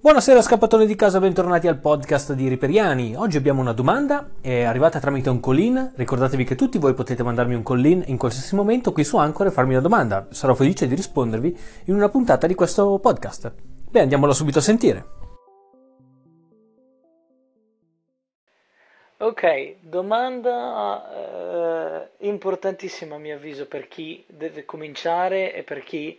Buonasera scappatore di casa, bentornati al podcast di Riperiani. Oggi abbiamo una domanda, è arrivata tramite un call-in. Ricordatevi che tutti voi potete mandarmi un call-in in qualsiasi momento qui su Anchor e farmi una domanda. Sarò felice di rispondervi in una puntata di questo podcast. Beh, andiamola subito a sentire. Ok, domanda eh, importantissima a mio avviso per chi deve cominciare e per chi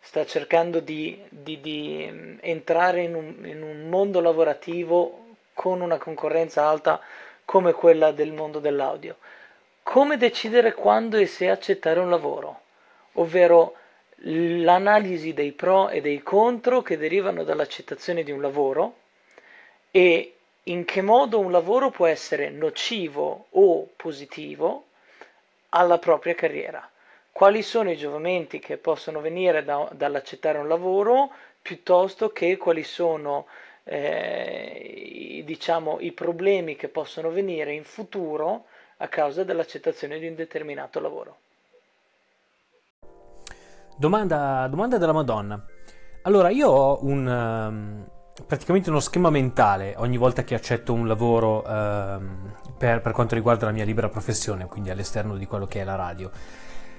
sta cercando di, di, di mm, entrare in un, in un mondo lavorativo con una concorrenza alta come quella del mondo dell'audio. Come decidere quando e se accettare un lavoro, ovvero l'analisi dei pro e dei contro che derivano dall'accettazione di un lavoro e in che modo un lavoro può essere nocivo o positivo alla propria carriera quali sono i giovamenti che possono venire da, dall'accettare un lavoro piuttosto che quali sono eh, diciamo, i problemi che possono venire in futuro a causa dell'accettazione di un determinato lavoro. Domanda, domanda della Madonna. Allora, io ho un, um, praticamente uno schema mentale ogni volta che accetto un lavoro um, per, per quanto riguarda la mia libera professione, quindi all'esterno di quello che è la radio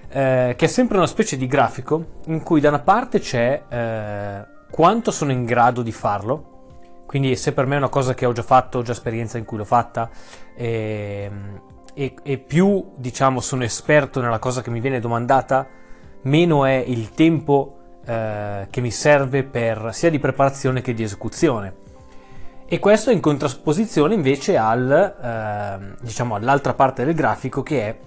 eh, che è sempre una specie di grafico in cui da una parte c'è eh, quanto sono in grado di farlo, quindi se per me è una cosa che ho già fatto, ho già esperienza in cui l'ho fatta, e, ehm, e, e più diciamo sono esperto nella cosa che mi viene domandata, meno è il tempo eh, che mi serve per sia di preparazione che di esecuzione. E questo in contrapposizione invece al, eh, diciamo, all'altra parte del grafico che è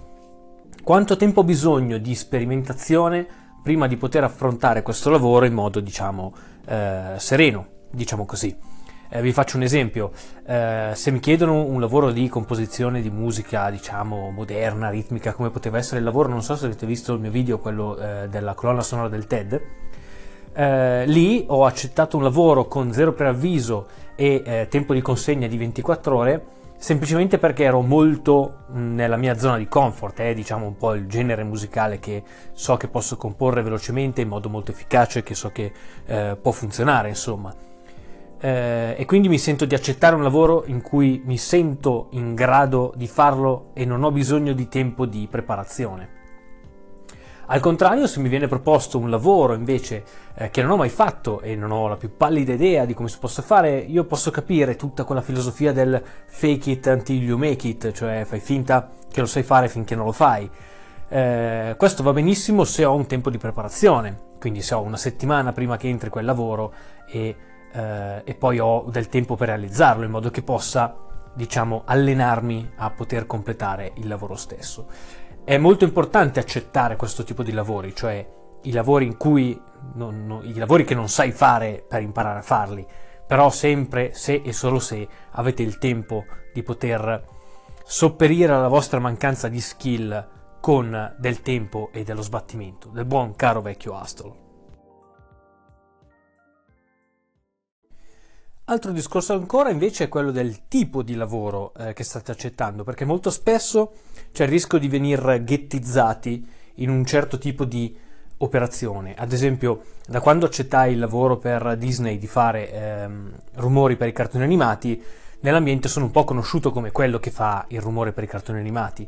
quanto tempo ho bisogno di sperimentazione prima di poter affrontare questo lavoro in modo, diciamo, eh, sereno, diciamo così. Eh, vi faccio un esempio, eh, se mi chiedono un lavoro di composizione di musica, diciamo, moderna, ritmica, come poteva essere il lavoro, non so se avete visto il mio video, quello eh, della colonna sonora del TED, eh, lì ho accettato un lavoro con zero preavviso e eh, tempo di consegna di 24 ore, semplicemente perché ero molto nella mia zona di comfort, è eh, diciamo un po' il genere musicale che so che posso comporre velocemente in modo molto efficace, che so che eh, può funzionare, insomma. Eh, e quindi mi sento di accettare un lavoro in cui mi sento in grado di farlo e non ho bisogno di tempo di preparazione. Al contrario, se mi viene proposto un lavoro invece eh, che non ho mai fatto e non ho la più pallida idea di come si possa fare, io posso capire tutta quella filosofia del fake it until you make it, cioè fai finta che lo sai fare finché non lo fai. Eh, questo va benissimo se ho un tempo di preparazione, quindi se ho una settimana prima che entri quel lavoro e, eh, e poi ho del tempo per realizzarlo in modo che possa diciamo allenarmi a poter completare il lavoro stesso. È molto importante accettare questo tipo di lavori, cioè i lavori in cui non, non, i lavori che non sai fare per imparare a farli, però sempre se e solo se avete il tempo di poter sopperire alla vostra mancanza di skill con del tempo e dello sbattimento, del buon caro vecchio Astol. Altro discorso ancora invece è quello del tipo di lavoro eh, che state accettando, perché molto spesso c'è il rischio di venire ghettizzati in un certo tipo di operazione. Ad esempio, da quando accettai il lavoro per Disney di fare ehm, rumori per i cartoni animati, nell'ambiente sono un po' conosciuto come quello che fa il rumore per i cartoni animati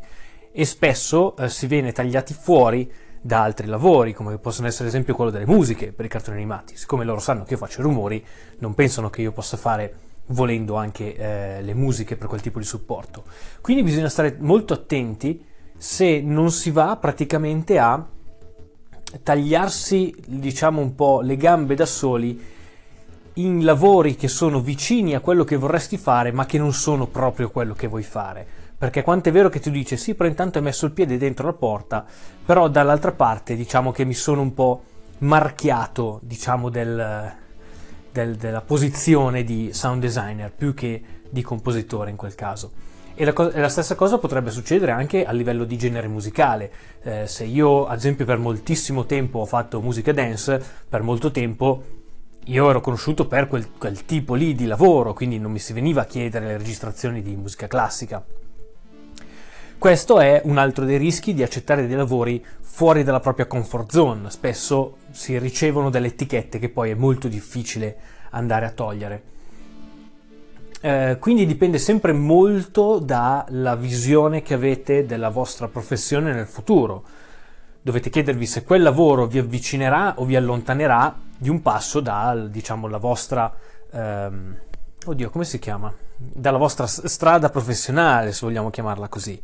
e spesso eh, si viene tagliati fuori da altri lavori, come possono essere ad esempio quello delle musiche per i cartoni animati. Siccome loro sanno che io faccio i rumori, non pensano che io possa fare volendo anche eh, le musiche per quel tipo di supporto. Quindi bisogna stare molto attenti se non si va praticamente a tagliarsi, diciamo un po' le gambe da soli in lavori che sono vicini a quello che vorresti fare, ma che non sono proprio quello che vuoi fare perché quanto è vero che tu dici sì, però intanto hai messo il piede dentro la porta, però dall'altra parte diciamo che mi sono un po' marchiato, diciamo, del, del, della posizione di sound designer più che di compositore in quel caso. E la, co- la, stessa cosa potrebbe succedere anche a livello di genere musicale. Eh, se io, ad esempio, per moltissimo tempo ho fatto musica dance, per molto tempo io ero conosciuto per quel, quel tipo lì di lavoro, quindi non mi si veniva a chiedere le registrazioni di musica classica. Questo è un altro dei rischi di accettare dei lavori fuori dalla propria comfort zone. Spesso si ricevono delle etichette che poi è molto difficile andare a togliere. Eh, quindi dipende sempre molto dalla visione che avete della vostra professione nel futuro. Dovete chiedervi se quel lavoro vi avvicinerà o vi allontanerà di un passo dalla diciamo, vostra... Ehm, oddio, come si chiama? Dalla vostra strada professionale, se vogliamo chiamarla così.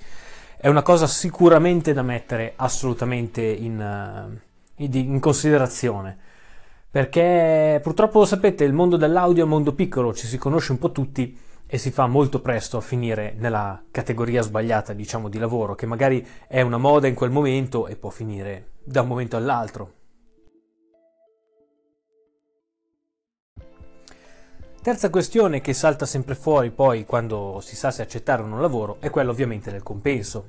È una cosa sicuramente da mettere assolutamente in, uh, in considerazione perché purtroppo sapete il mondo dell'audio è un mondo piccolo, ci si conosce un po' tutti e si fa molto presto a finire nella categoria sbagliata, diciamo, di lavoro, che magari è una moda in quel momento e può finire da un momento all'altro. Terza questione che salta sempre fuori poi quando si sa se accettare o non lavoro è quella ovviamente del compenso.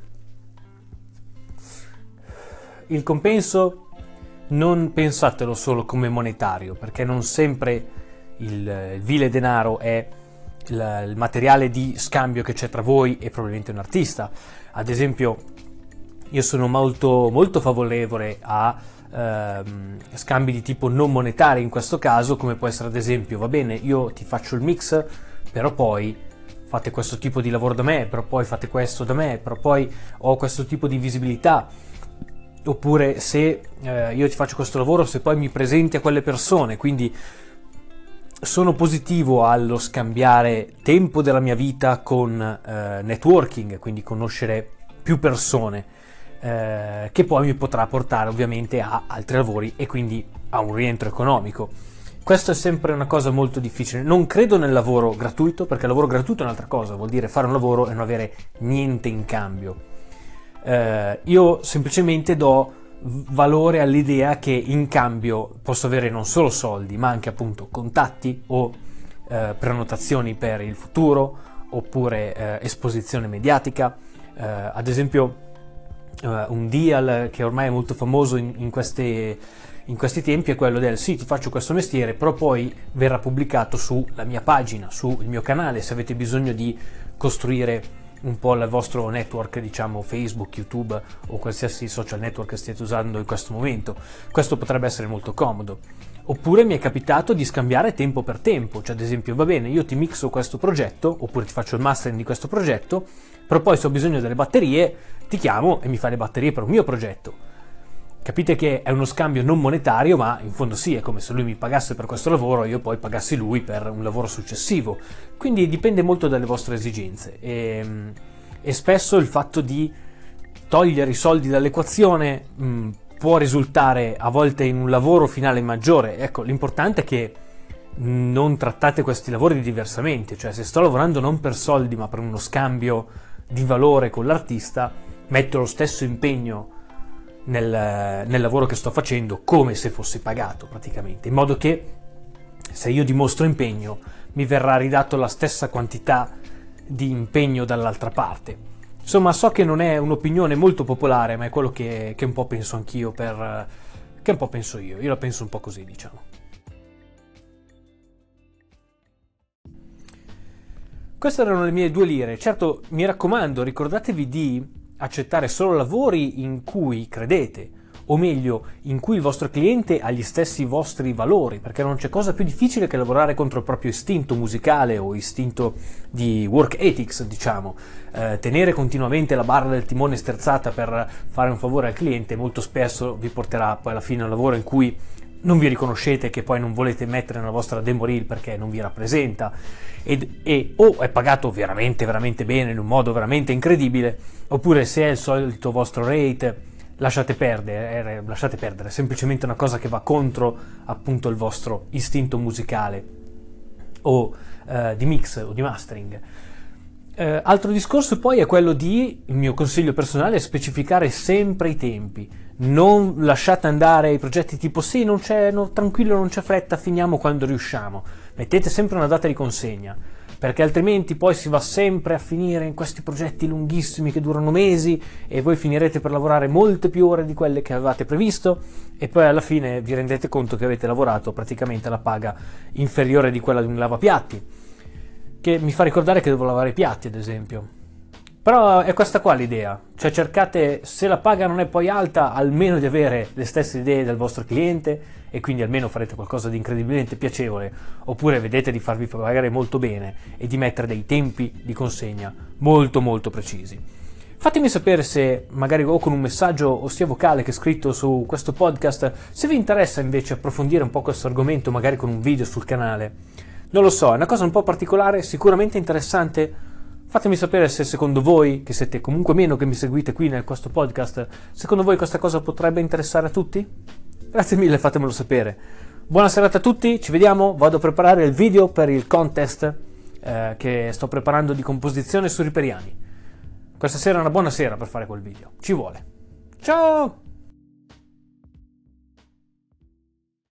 Il compenso non pensatelo solo come monetario, perché non sempre il, il vile denaro è il, il, materiale di scambio che c'è tra voi e probabilmente un artista. Ad esempio, io sono molto, molto favorevole a ehm, scambi di tipo non monetario in questo caso, come può essere ad esempio, va bene, io ti faccio il mix, però poi fate questo tipo di lavoro da me, però poi fate questo da me, però poi ho questo tipo di visibilità. Oppure se eh, io ti faccio questo lavoro, se poi mi presenti a quelle persone, quindi sono positivo allo scambiare tempo della mia vita con eh, networking, quindi conoscere più persone, eh, che poi mi potrà portare ovviamente a altri lavori e quindi a un rientro economico. Questo è sempre una cosa molto difficile. Non credo nel lavoro gratuito, perché il lavoro gratuito è un'altra cosa, vuol dire fare un lavoro e non avere niente in cambio eh, io semplicemente do valore all'idea che in cambio posso avere non solo soldi, ma anche appunto contatti o eh, prenotazioni per il futuro oppure eh, esposizione mediatica. Eh, ad esempio, eh, un deal che ormai è molto famoso in, in, queste, in, questi tempi è quello del sì, ti faccio questo mestiere, però poi verrà pubblicato sulla mia pagina, sul mio canale, se avete bisogno di costruire un po' il vostro network, diciamo Facebook, YouTube o qualsiasi social network che stiate usando in questo momento. Questo potrebbe essere molto comodo. Oppure mi è capitato di scambiare tempo per tempo, cioè ad esempio va bene, io ti mixo questo progetto, oppure ti faccio il mastering di questo progetto, però poi se ho bisogno delle batterie ti chiamo e mi fai le batterie per un mio progetto Capite che è uno scambio non monetario, ma in fondo sì, è come se lui mi pagasse per questo lavoro e io poi pagassi lui per un lavoro successivo. Quindi dipende molto dalle vostre esigenze e, e spesso il fatto di togliere i soldi dall'equazione mh, può risultare a volte in un lavoro finale maggiore. Ecco, l'importante è che non trattate questi lavori diversamente, cioè se sto lavorando non per soldi ma per uno scambio di valore con l'artista, metto lo stesso impegno nel, nel lavoro che sto facendo come se fossi pagato praticamente, in modo che se io dimostro impegno mi verrà ridato la stessa quantità di impegno dall'altra parte. Insomma, so che non è un'opinione molto popolare, ma è quello che, che un po' penso anch'io, per, che un po' penso io. Io la penso un po' così, diciamo. Queste erano le mie due lire. Certo, mi raccomando, ricordatevi di accettare solo lavori in cui credete, o meglio, in cui il vostro cliente ha gli stessi vostri valori, perché non c'è cosa più difficile che lavorare contro il proprio istinto musicale o istinto di work ethics, diciamo. Eh, tenere continuamente la barra del timone sterzata per fare un favore al cliente molto spesso vi porterà poi alla fine a un lavoro in cui non vi riconoscete, che poi non volete mettere nella vostra demo reel perché non vi rappresenta ed, e o è pagato veramente veramente bene in un modo veramente incredibile oppure se è il solito vostro rate lasciate perdere, eh, lasciate perdere, è semplicemente una cosa che va contro appunto il vostro istinto musicale o eh, di mix o di mastering. Eh, altro discorso poi è quello di, il mio consiglio personale, è specificare sempre i tempi non lasciate andare i progetti tipo sì, non c'è, no, tranquillo, non c'è fretta, finiamo quando riusciamo. Mettete sempre una data di consegna, perché altrimenti poi si va sempre a finire in questi progetti lunghissimi che durano mesi e voi finirete per lavorare molte più ore di quelle che avevate previsto e poi alla fine vi rendete conto che avete lavorato praticamente la paga inferiore di quella di un lavapiatti, che mi fa ricordare che devo lavare i piatti, ad esempio Però è questa qua l'idea, cioè cercate, se la paga non è poi alta, almeno di avere le stesse idee del vostro cliente e quindi almeno farete qualcosa di incredibilmente piacevole, oppure vedete di farvi pagare molto bene e di mettere dei tempi di consegna molto molto precisi. Fatemi sapere se, magari o con un messaggio o sia vocale che scritto su questo podcast, se vi interessa invece approfondire un po' questo argomento, magari con un video sul canale. Non lo so, è una cosa un po' particolare, sicuramente interessante Fatemi sapere se secondo voi, che siete comunque meno che mi seguite qui nel questo podcast, secondo voi questa cosa potrebbe interessare a tutti? Grazie mille, fatemelo sapere. Buona serata a tutti, ci vediamo, vado a preparare il video per il contest eh, che sto preparando di composizione su Riperiani. Questa sera è una buona sera per fare quel video, ci vuole. Ciao!